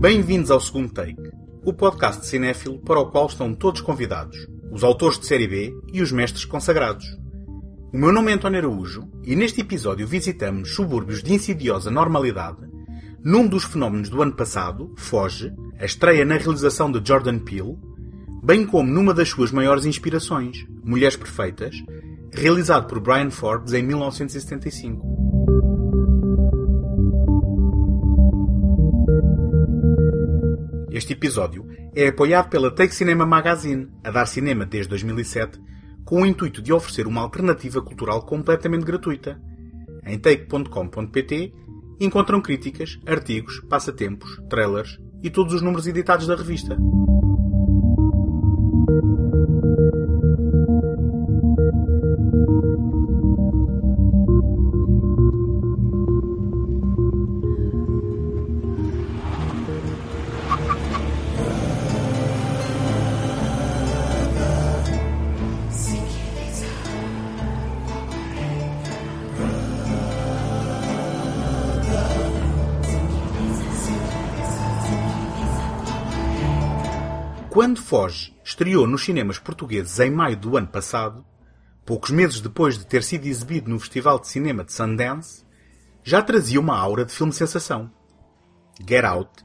Bem-vindos ao segundo take, o podcast cinéfilo para o qual estão todos convidados, os autores de série B e os mestres consagrados. O meu nome é António Araújo e neste episódio visitamos subúrbios de insidiosa normalidade num dos fenómenos do ano passado, Foge, a estreia na realização de Jordan Peele, bem como numa das suas maiores inspirações, Mulheres Perfeitas, realizado por Brian Forbes em 1975. Este episódio é apoiado pela Take Cinema Magazine, a dar cinema desde 2007, com o intuito de oferecer uma alternativa cultural completamente gratuita. Em take.com.pt encontram críticas, artigos, passatempos, trailers e todos os números editados da revista. Foge estreou nos cinemas portugueses em maio do ano passado, poucos meses depois de ter sido exibido no Festival de Cinema de Sundance, já trazia uma aura de filme sensação. Get Out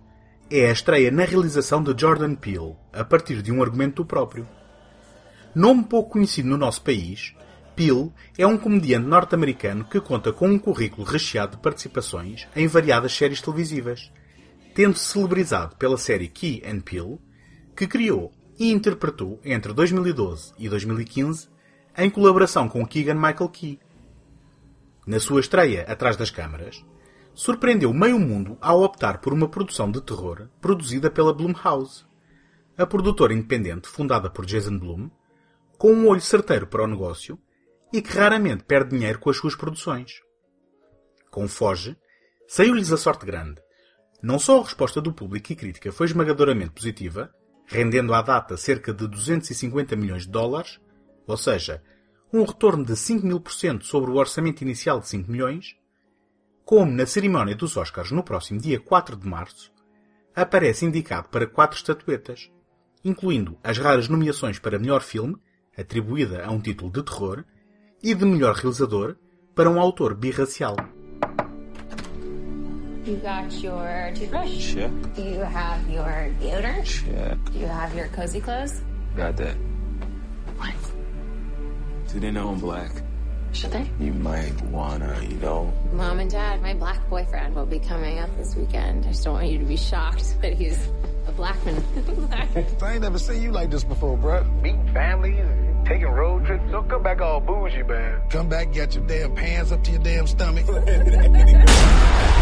é a estreia na realização de Jordan Peele, a partir de um argumento próprio. Nome pouco conhecido no nosso país, Peele é um comediante norte-americano que conta com um currículo recheado de participações em variadas séries televisivas, tendo-se celebrizado pela série Key and Peele, que criou e interpretou entre 2012 e 2015 em colaboração com Keegan Michael Key. Na sua estreia atrás das câmaras, surpreendeu meio mundo ao optar por uma produção de terror produzida pela Blumhouse, a produtora independente fundada por Jason Blum, com um olho certeiro para o negócio e que raramente perde dinheiro com as suas produções. Com Foge, saiu-lhes a sorte grande. Não só a resposta do público e crítica foi esmagadoramente positiva, rendendo à data cerca de 250 milhões de dólares, ou seja, um retorno de 5 mil por cento sobre o orçamento inicial de 5 milhões, como na cerimónia dos Oscars no próximo dia 4 de março, aparece indicado para quatro estatuetas, incluindo as raras nomeações para melhor filme, atribuída a um título de terror, e de melhor realizador para um autor birracial. You got your toothbrush? Check. Do you have your deodorant? Check. Do you have your cozy clothes? Got that. What? Do they know I'm black? Should they? You might wanna, you know. Mom and Dad, my black boyfriend will be coming up this weekend. I just don't want you to be shocked that he's a black man. I ain't never seen you like this before, bruh. Meeting families taking road trips. Don't come back all bougie, man. Come back, get your damn pants up to your damn stomach.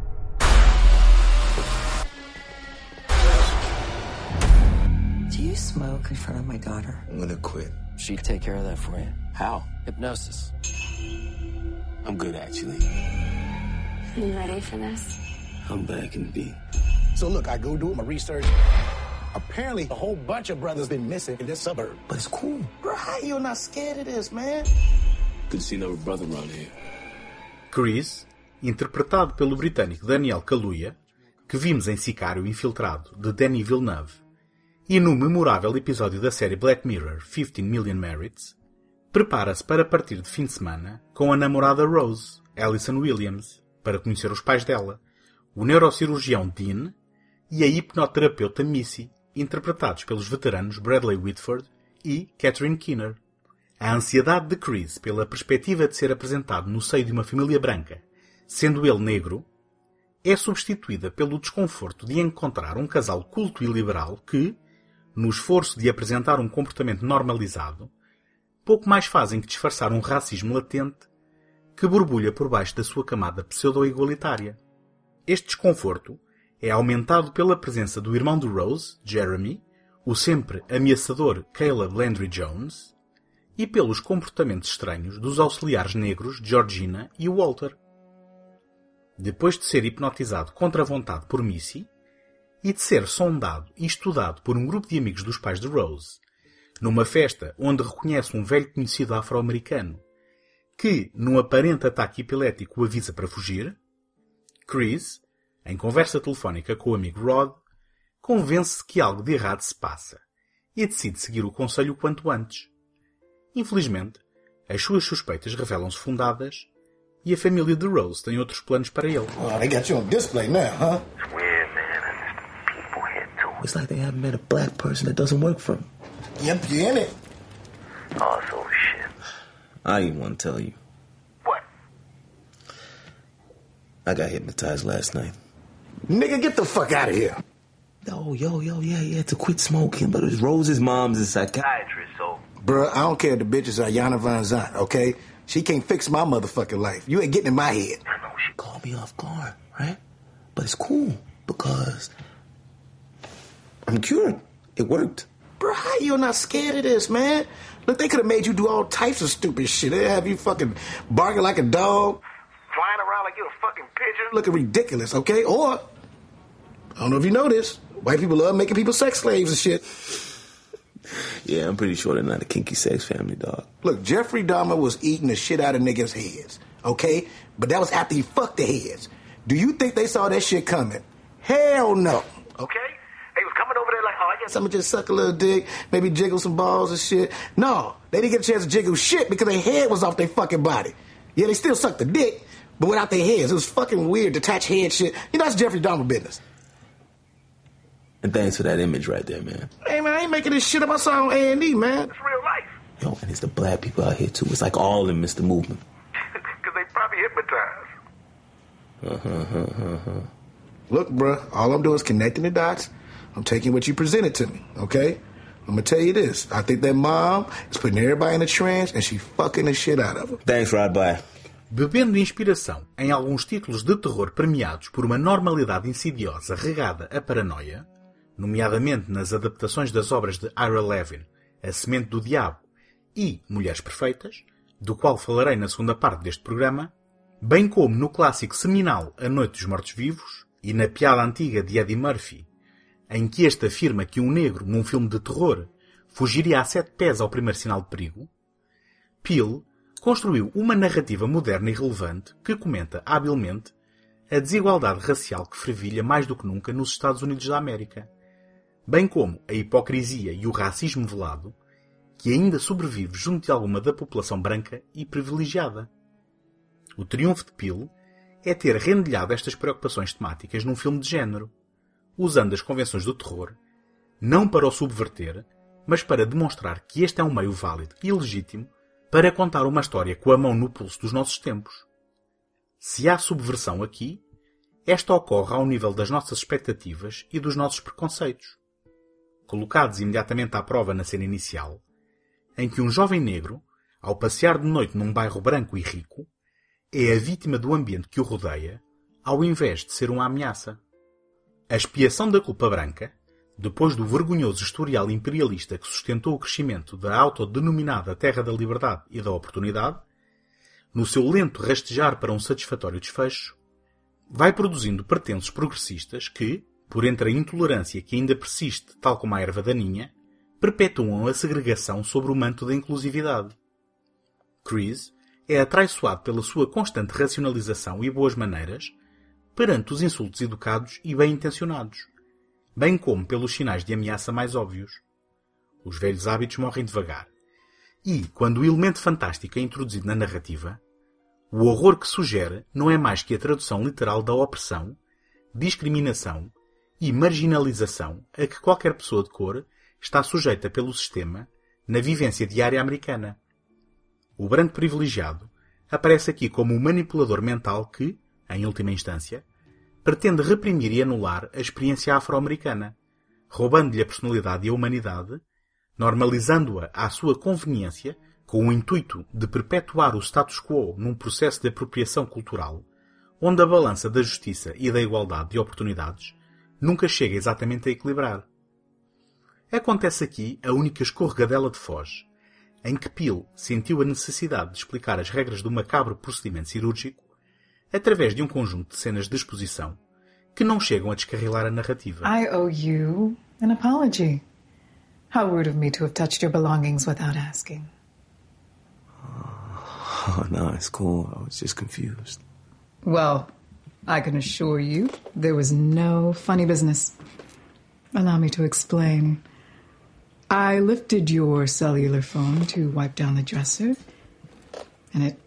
Do you smoke in front of my daughter? I'm gonna quit. She'd take care of that for you. How? Hypnosis. I'm good, actually. You ready for this? I'm back in beat. so look, I go do my research. Apparently, a whole bunch of brothers been missing in this suburb. But it's cool. Bro, how you not scared of this, man? Good to see no brother around here. Chris, interpretado pelo britânico Daniel Kaluuya, que vimos em Sicário Infiltrado, de Denis Villeneuve, e no memorável episódio da série Black Mirror 15 Million Merits, prepara-se para partir de fim de semana com a namorada Rose, Alison Williams, para conhecer os pais dela, o neurocirurgião Dean e a hipnoterapeuta Missy, interpretados pelos veteranos Bradley Whitford e Catherine Keener. A ansiedade de Chris pela perspectiva de ser apresentado no seio de uma família branca, sendo ele negro, é substituída pelo desconforto de encontrar um casal culto e liberal que, no esforço de apresentar um comportamento normalizado, pouco mais fazem que disfarçar um racismo latente que borbulha por baixo da sua camada pseudo-igualitária. Este desconforto é aumentado pela presença do irmão de Rose, Jeremy, o sempre ameaçador Caleb Landry Jones, e pelos comportamentos estranhos dos auxiliares negros Georgina e Walter. Depois de ser hipnotizado contra a vontade por Missy, e de ser sondado e estudado por um grupo de amigos dos pais de Rose, numa festa onde reconhece um velho conhecido afro-americano, que, num aparente ataque epilético, o avisa para fugir, Chris, em conversa telefónica com o amigo Rod, convence-se que algo de errado se passa e decide seguir o conselho quanto antes. Infelizmente, as suas suspeitas revelam-se fundadas e a família de Rose tem outros planos para ele. Oh, they got you on display now, huh? It's weird, man. I people here too. It's like they haven't met a black person that doesn't work for them. Yep, you in it. Oh, so shit. I even want to tell you. What? I got hypnotized last night. Nigga, get the fuck out of here. Yo, yo, yo, yeah, yeah, to quit smoking, but it was Rose's mom's a psychiatrist. Psychiatrist, so. Bruh, I don't care if the bitch is Ayana Van Zant, okay? She can't fix my motherfucking life. You ain't getting in my head. I know she. Caught me off guard, right? But it's cool because I'm cured. It worked. Bruh, how you not scared of this, man? Look, they could have made you do all types of stupid shit. They have you fucking barking like a dog, flying around like you're a fucking pigeon, looking ridiculous, okay? Or, I don't know if you know this, white people love making people sex slaves and shit. Yeah, I'm pretty sure they're not a kinky sex family, dog. Look, Jeffrey Dahmer was eating the shit out of niggas' heads, okay? But that was after he fucked the heads. Do you think they saw that shit coming? Hell no. Okay? They was coming over there like, oh, I guess I'm gonna just suck a little dick, maybe jiggle some balls and shit. No, they didn't get a chance to jiggle shit because their head was off their fucking body. Yeah, they still sucked the dick, but without their heads. It was fucking weird, detached head shit. You know, that's Jeffrey Dahmer business. And thanks for that image right there, man. Hey, man, I ain't making this shit up. I saw on A&E, man. It's real life. Yo, and it's the black people out here too. It's like all in Mr. Movement. Because they probably hypnotized. Uh huh, uh huh. Look, bruh, all I'm doing is connecting the dots. I'm taking what you presented to me, okay? I'm gonna tell you this. I think that mom is putting everybody in a trance and she fucking the shit out of them. Thanks, Rod. Bye. Bebendo inspiração em alguns títulos de terror premiados por uma normalidade insidiosa regada a paranoia, nomeadamente nas adaptações das obras de Ira Levin, A Semente do Diabo e Mulheres Perfeitas, do qual falarei na segunda parte deste programa, bem como no clássico seminal A Noite dos Mortos-Vivos e na piada antiga de Eddie Murphy, em que este afirma que um negro, num filme de terror, fugiria a sete pés ao primeiro sinal de perigo, Peele construiu uma narrativa moderna e relevante que comenta habilmente a desigualdade racial que fervilha mais do que nunca nos Estados Unidos da América, bem como a hipocrisia e o racismo velado que ainda sobrevive junto de alguma da população branca e privilegiada. O triunfo de Peele é ter rendilhado estas preocupações temáticas num filme de género, usando as convenções do terror, não para o subverter, mas para demonstrar que este é um meio válido e legítimo para contar uma história com a mão no pulso dos nossos tempos. Se há subversão aqui, esta ocorre ao nível das nossas expectativas e dos nossos preconceitos. Colocados imediatamente à prova na cena inicial, em que um jovem negro, ao passear de noite num bairro branco e rico, é a vítima do ambiente que o rodeia, ao invés de ser uma ameaça. A expiação da culpa branca, depois do vergonhoso historial imperialista que sustentou o crescimento da autodenominada Terra da Liberdade e da Oportunidade, no seu lento rastejar para um satisfatório desfecho, vai produzindo pretensos progressistas que, por entre a intolerância que ainda persiste, tal como a erva daninha, perpetuam a segregação sobre o manto da inclusividade. Chris é atraiçoado pela sua constante racionalização e boas maneiras perante os insultos educados e bem-intencionados, bem como pelos sinais de ameaça mais óbvios. Os velhos hábitos morrem devagar. E, quando o elemento fantástico é introduzido na narrativa, o horror que sugere não é mais que a tradução literal da opressão, discriminação e marginalização a que qualquer pessoa de cor está sujeita pelo sistema na vivência diária americana. O branco privilegiado aparece aqui como o manipulador mental que, em última instância, pretende reprimir e anular a experiência afro-americana, roubando-lhe a personalidade e a humanidade, normalizando-a à sua conveniência com o intuito de perpetuar o status quo num processo de apropriação cultural, onde a balança da justiça e da igualdade de oportunidades nunca chega exatamente a equilibrar. Acontece aqui a única escorregadela de Foz, em que Peel sentiu a necessidade de explicar as regras do macabro procedimento cirúrgico através de um conjunto de cenas de exposição que não chegam a descarrilar a narrativa. I owe you an apology. How rude of me to have touched your belongings without asking. Oh, no, it's cool. I was just confused. Well, I can assure you there was no funny business. Allow me to explain. I lifted your cellular phone to wipe down the dresser, and it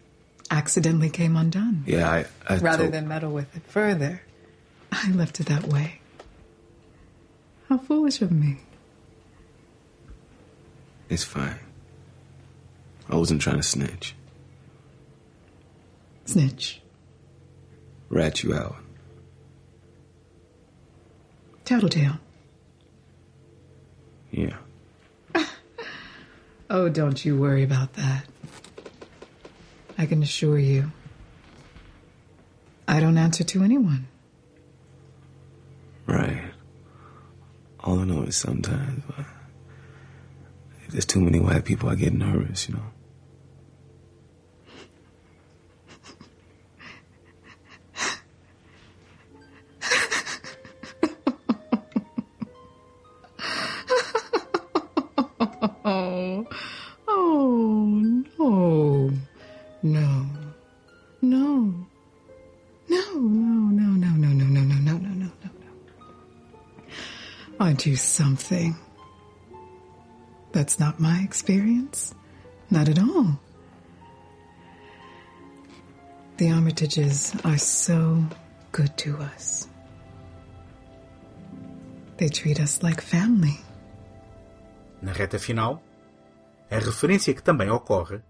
accidentally came undone. Yeah, I. I Rather told- than meddle with it further, I left it that way. How foolish of me. It's fine. I wasn't trying to snitch. Snitch. Rat you out. Tattletale. Yeah. Oh, don't you worry about that. I can assure you, I don't answer to anyone. Right. All I know is sometimes uh, if there's too many white people, I get nervous, you know? You something? That's not my experience. Not at all. The Armitages are so good to us. They treat us like family. Na reta final, a referência que também ocorre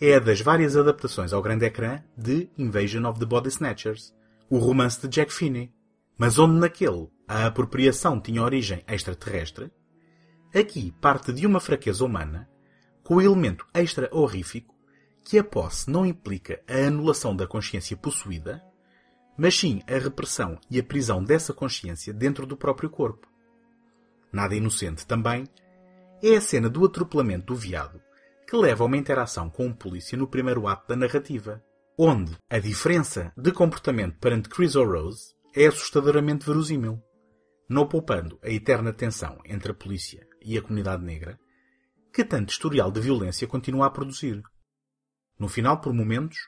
é a das várias adaptações ao grande ecrã de Invasion of the Body Snatchers, o romance de Jack Finney, mas onde naquele a apropriação tinha origem extraterrestre, aqui parte de uma fraqueza humana, com o elemento extra-horrífico que a posse não implica a anulação da consciência possuída, mas sim a repressão e a prisão dessa consciência dentro do próprio corpo. Nada inocente também é a cena do atropelamento do veado, que leva a uma interação com um polícia no primeiro ato da narrativa, onde a diferença de comportamento perante Chris ou Rose é assustadoramente verosímil, não poupando a eterna tensão entre a polícia e a comunidade negra, que tanto historial de violência continua a produzir. No final, por momentos,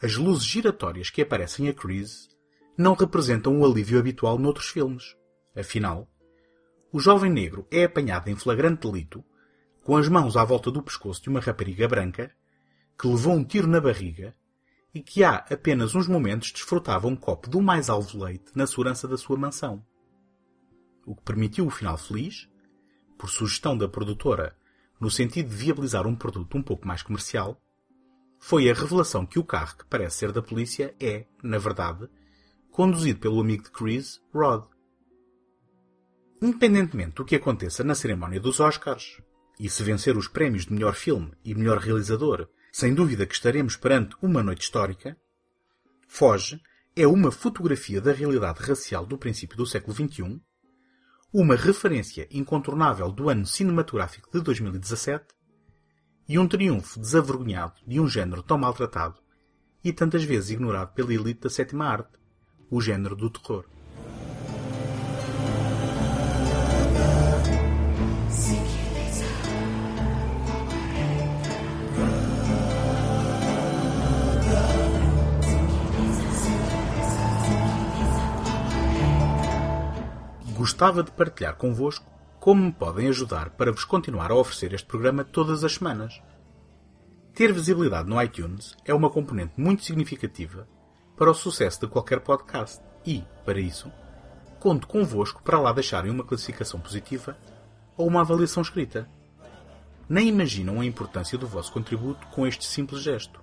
as luzes giratórias que aparecem a Chris não representam o alívio habitual noutros filmes. Afinal, o jovem negro é apanhado em flagrante delito, com as mãos à volta do pescoço de uma rapariga branca, que levou um tiro na barriga e que há apenas uns momentos desfrutava um copo do mais alvo leite na segurança da sua mansão. O que permitiu o final feliz, por sugestão da produtora, no sentido de viabilizar um produto um pouco mais comercial, foi a revelação que o carro que parece ser da polícia é, na verdade, conduzido pelo amigo de Chris, Rod. Independentemente do que aconteça na cerimónia dos Oscars, e se vencer os prémios de melhor filme e melhor realizador, sem dúvida que estaremos perante uma noite histórica, Foge é uma fotografia da realidade racial do princípio do século XXI, uma referência incontornável do ano cinematográfico de 2017 e um triunfo desavergonhado de um género tão maltratado e tantas vezes ignorado pela elite da sétima arte, o género do terror. Gostava de partilhar convosco como me podem ajudar para vos continuar a oferecer este programa todas as semanas. Ter visibilidade no iTunes é uma componente muito significativa para o sucesso de qualquer podcast e, para isso, conto convosco para lá deixarem uma classificação positiva ou uma avaliação escrita. Nem imaginam a importância do vosso contributo com este simples gesto.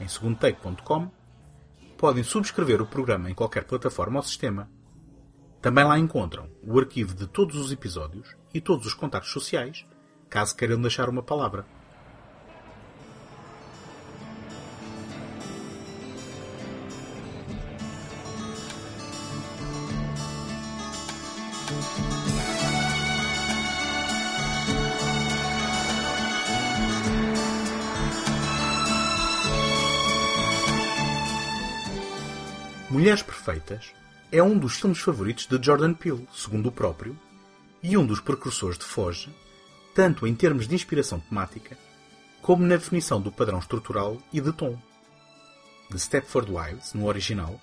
Em segundotake.com podem subscrever o programa em qualquer plataforma ou sistema. Também lá encontram o arquivo de todos os episódios e todos os contatos sociais, caso queiram deixar uma palavra. Mulheres Perfeitas é um dos filmes favoritos de Jordan Peele, segundo o próprio, e um dos precursores de Foge, tanto em termos de inspiração temática, como na definição do padrão estrutural e de tom. The Stepford Wives, no original,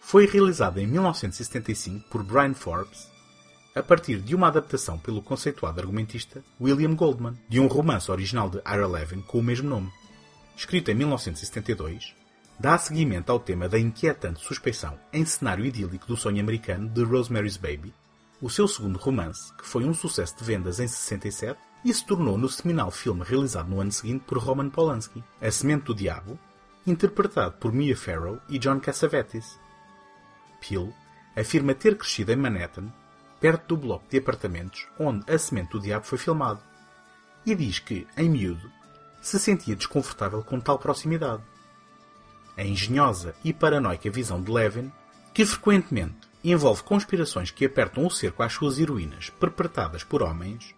foi realizada em 1975 por Brian Forbes, a partir de uma adaptação pelo conceituado argumentista William Goldman, de um romance original de Ira Levin com o mesmo nome. Escrito em 1972, dá seguimento ao tema da inquietante suspeição em cenário idílico do sonho americano de Rosemary's Baby, o seu segundo romance, que foi um sucesso de vendas em 67 e se tornou no seminal filme realizado no ano seguinte por Roman Polanski, A Semente do Diabo, interpretado por Mia Farrow e John Cassavetes. Peele afirma ter crescido em Manhattan, perto do bloco de apartamentos onde A Semente do Diabo foi filmado, e diz que, em miúdo, se sentia desconfortável com tal proximidade a engenhosa e paranoica visão de Levin, que frequentemente envolve conspirações que apertam o cerco às suas heroínas perpetradas por homens,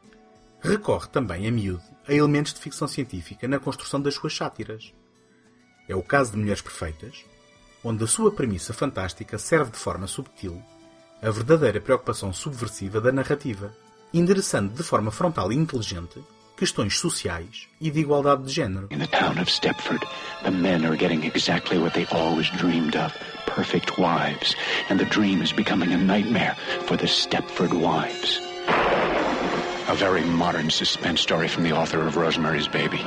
recorre também a miúdo a elementos de ficção científica na construção das suas sátiras. É o caso de Mulheres Perfeitas, onde a sua premissa fantástica serve de forma subtil a verdadeira preocupação subversiva da narrativa, endereçando de forma frontal e inteligente questões sociais e de igualdade de género. In the town of Stepford, the men are getting exactly what they always dreamed of perfect wives. And the dream is becoming a nightmare for the Stepford wives. A very modern suspense story from the author of Rosemary's Baby.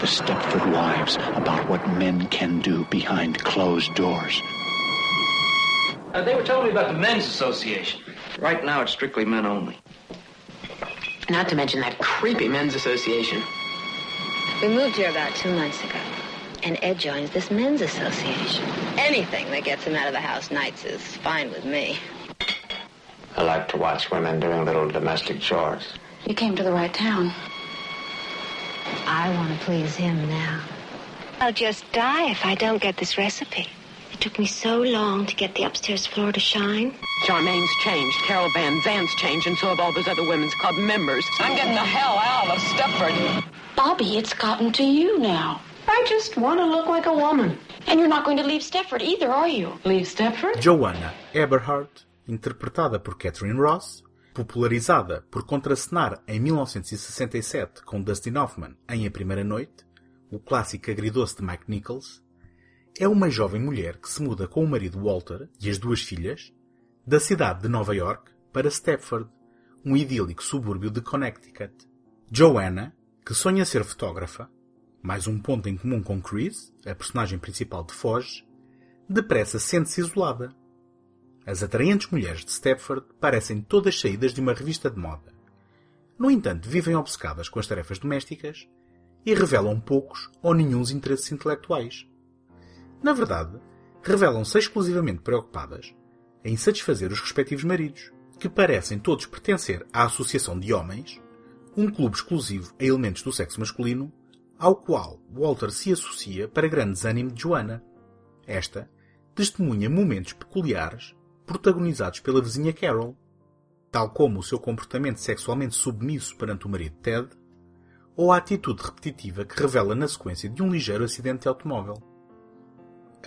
The Stepford wives about what men can do behind closed doors. Uh, they were telling me about the men's association. Right now, it's strictly men only. Not to mention that creepy men's association. We moved here about two months ago, and Ed joins this men's association. Anything that gets him out of the house nights is fine with me. I like to watch women doing little domestic chores. You came to the right town. I want to please him now. I'll just die if I don't get this recipe. It took me so long to get the upstairs floor to shine. Charmaine's changed, Carol Van Zan's changed, and so have all those other women's club members. I'm getting the hell out of Stepford. Bobby, it's gotten to you now. I just want to look like a woman. And you're not going to leave Stepford either, are you? Leave Stepford? Joanna Eberhardt, interpretada por Catherine Ross, popularizada por contracenar em 1967 com Dustin Hoffman em A Primeira Noite, o clássico agridoce de Mike Nichols, é uma jovem mulher que se muda com o marido Walter e as duas filhas da cidade de Nova York para Stepford, um idílico subúrbio de Connecticut. Joanna, que sonha ser fotógrafa, mais um ponto em comum com Chris, a personagem principal de Foge, depressa sente-se isolada. As atraentes mulheres de Stepford parecem todas saídas de uma revista de moda. No entanto, vivem obcecadas com as tarefas domésticas e revelam poucos ou nenhuns interesses intelectuais. Na verdade, revelam-se exclusivamente preocupadas em satisfazer os respectivos maridos, que parecem todos pertencer à Associação de Homens, um clube exclusivo a elementos do sexo masculino, ao qual Walter se associa para grande desânimo de Joanna. Esta testemunha momentos peculiares protagonizados pela vizinha Carol, tal como o seu comportamento sexualmente submisso perante o marido Ted, ou a atitude repetitiva que revela na sequência de um ligeiro acidente de automóvel.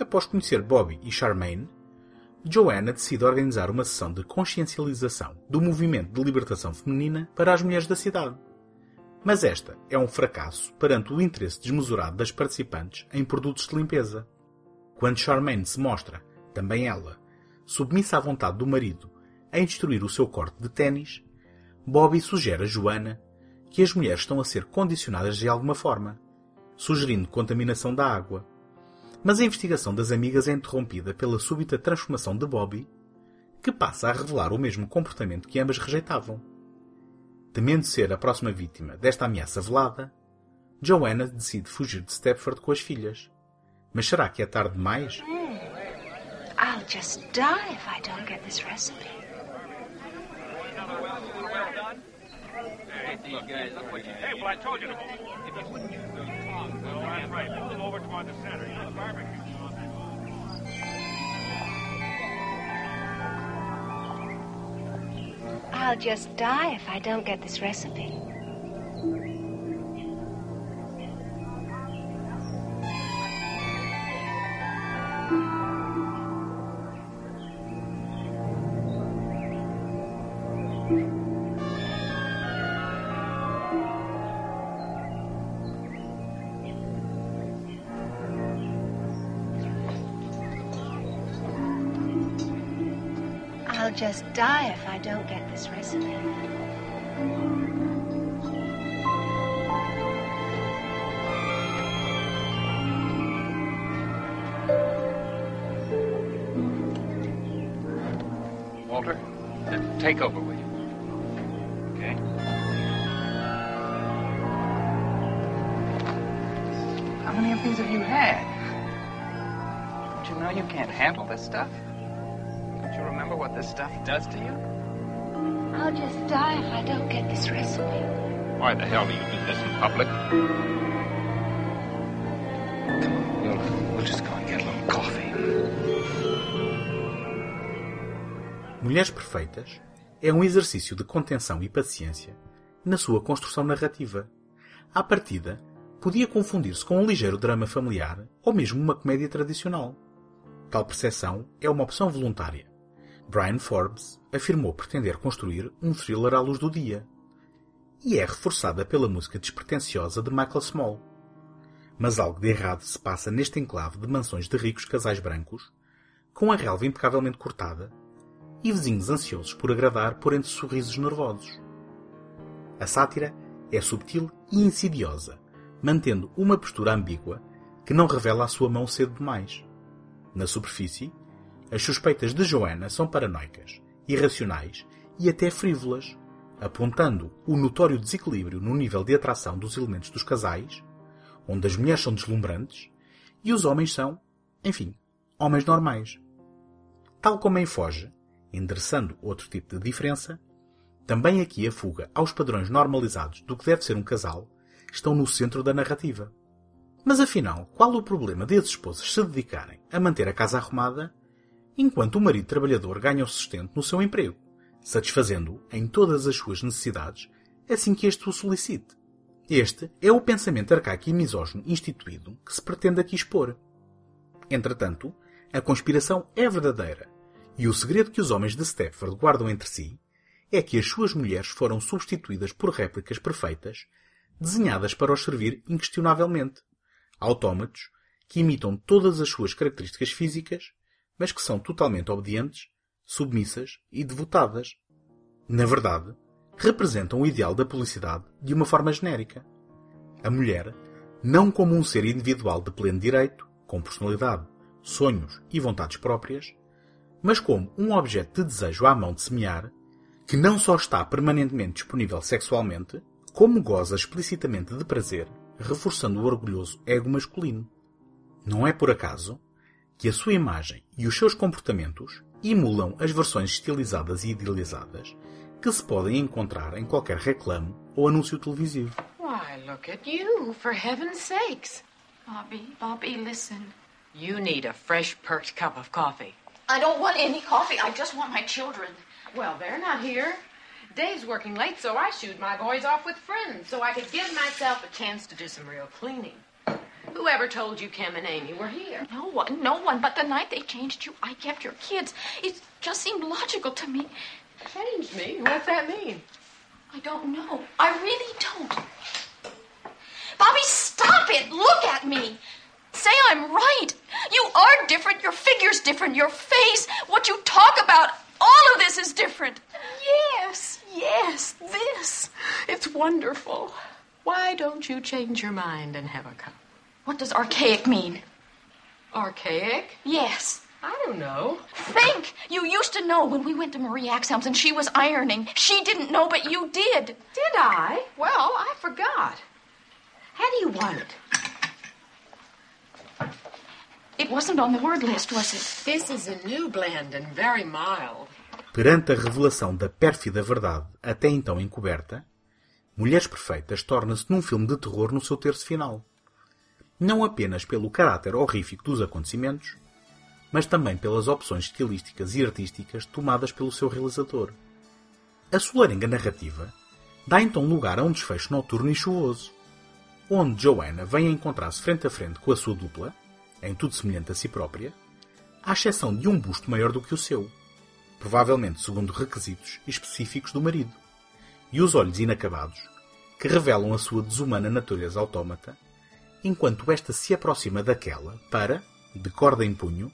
Após conhecer Bobby e Charmaine, Joanna decide organizar uma sessão de consciencialização do movimento de libertação feminina para as mulheres da cidade. Mas esta é um fracasso perante o interesse desmesurado das participantes em produtos de limpeza. Quando Charmaine se mostra, também ela, submissa à vontade do marido em destruir o seu corte de ténis, Bobby sugere a Joanna que as mulheres estão a ser condicionadas de alguma forma, sugerindo contaminação da água. Mas a investigação das amigas é interrompida pela súbita transformação de Bobby, que passa a revelar o mesmo comportamento que ambas rejeitavam. Temendo ser a próxima vítima desta ameaça velada, Joanna decide fugir de Stepford com as filhas. Mas será que é tarde demais? I'll just die if I don't get this recipe. Hey, well, I told you to If you wouldn't use those tongs, though, that's right. Toward the center. You know, barbecue. I'll just die if I don't get this recipe. Die if I don't get this recipe. Walter, take over, will you? Okay. How many of these have you had? Don't you know you can't handle this stuff? You remember what this stuff does to you? I'll just die if I don't get this recipe. Why the hell do you do this in public? Come on, we'll, we'll just go and get a little coffee. Mulheres Perfeitas é um exercício de contenção e paciência na sua construção narrativa. À partida, podia confundir-se com um ligeiro drama familiar ou mesmo uma comédia tradicional. Tal percepção é uma opção voluntária. Brian Forbes afirmou pretender construir um thriller à luz do dia. E é reforçada pela música despretensiosa de Michael Small. Mas algo de errado se passa neste enclave de mansões de ricos casais brancos, com a relva impecavelmente cortada e vizinhos ansiosos por agradar por entre sorrisos nervosos. A sátira é subtil e insidiosa, mantendo uma postura ambígua que não revela a sua mão cedo demais. Na superfície, as suspeitas de Joanna são paranoicas, irracionais e até frívolas, apontando o notório desequilíbrio no nível de atração dos elementos dos casais, onde as mulheres são deslumbrantes e os homens são, enfim, homens normais. Tal como em Foge, endereçando outro tipo de diferença, também aqui a fuga aos padrões normalizados do que deve ser um casal estão no centro da narrativa. Mas afinal, qual o problema de as esposas se dedicarem a manter a casa arrumada enquanto o marido trabalhador ganha o sustento no seu emprego, satisfazendo-o em todas as suas necessidades assim que este o solicite? Este é o pensamento arcaico e misógino instituído que se pretende aqui expor. Entretanto, a conspiração é verdadeira, e o segredo que os homens de Stepford guardam entre si é que as suas mulheres foram substituídas por réplicas perfeitas, desenhadas para os servir inquestionavelmente. Autómatos que imitam todas as suas características físicas, mas que são totalmente obedientes, submissas e devotadas. Na verdade, representam o ideal da publicidade de uma forma genérica. A mulher, não como um ser individual de pleno direito, com personalidade, sonhos e vontades próprias, mas como um objeto de desejo à mão de semear, que não só está permanentemente disponível sexualmente, como goza explicitamente de prazer, reforçando o orgulhoso ego masculino. Não é por acaso que a sua imagem e os seus comportamentos emulam as versões estilizadas e idealizadas que se podem encontrar em qualquer reclame ou anúncio televisivo. Why, look at you, for heaven's sakes. Bobby, Bobby, listen. You need a fresh, perked cup of coffee. I don't want any coffee. I just want my children. Well, they're not here. Dave's working late, so I shooed my boys off with friends so I could give myself a chance to do some real cleaning. Whoever told you Kim and Amy were here? No one, no one. But the night they changed you, I kept your kids. It just seemed logical to me. Changed me? What's that mean? I don't know. I really don't. Bobby, stop it! Look at me! Say I'm right. You are different. Your figure's different. Your face, what you talk about, all of this is different. Yes, yes, this. It's wonderful. Why don't you change your mind and have a cup? What does archaic mean? Archaic? Yes. I don't know. Think! You used to know when we went to Marie Axelm's and she was ironing. She didn't know, but you did. Did I? Well, I forgot. How do you want it? It wasn't on the word list, was it? This is a new blend and very mild. Perante a revelação da pérfida verdade até então encoberta, Mulheres Perfeitas torna-se num filme de terror no seu terço final. Não apenas pelo caráter horrífico dos acontecimentos, mas também pelas opções estilísticas e artísticas tomadas pelo seu realizador. A solarenga narrativa dá então lugar a um desfecho noturno e chuvoso, onde Joanna vem a encontrar-se frente a frente com a sua dupla, em tudo semelhante a si própria, à exceção de um busto maior do que o seu, provavelmente segundo requisitos específicos do marido, e os olhos inacabados, que revelam a sua desumana natureza autómata, enquanto esta se aproxima daquela para, de corda em punho,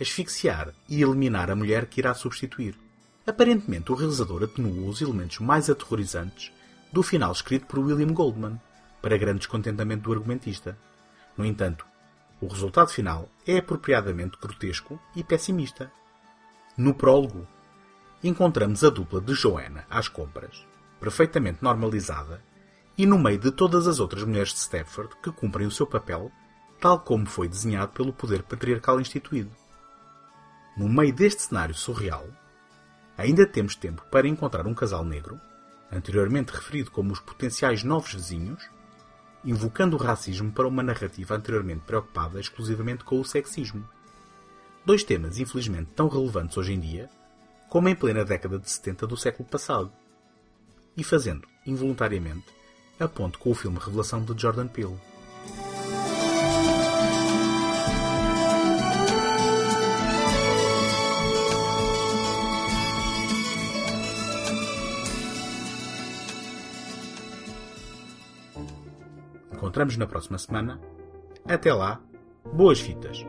asfixiar e eliminar a mulher que irá substituir. Aparentemente, o realizador atenua os elementos mais aterrorizantes do final escrito por William Goldman, para grande descontentamento do argumentista. No entanto, o resultado final é apropriadamente grotesco e pessimista. No prólogo, encontramos a dupla de Joanna às compras, perfeitamente normalizada, e no meio de todas as outras mulheres de Stepford que cumprem o seu papel, tal como foi desenhado pelo poder patriarcal instituído. No meio deste cenário surreal, ainda temos tempo para encontrar um casal negro, anteriormente referido como os potenciais novos vizinhos, invocando o racismo para uma narrativa anteriormente preocupada exclusivamente com o sexismo. Dois temas infelizmente tão relevantes hoje em dia, como em plena década de 70 do século passado. E fazendo, involuntariamente, a ponte com o filme Revelação de Jordan Peele. Encontramos na próxima semana. Até lá, boas fitas!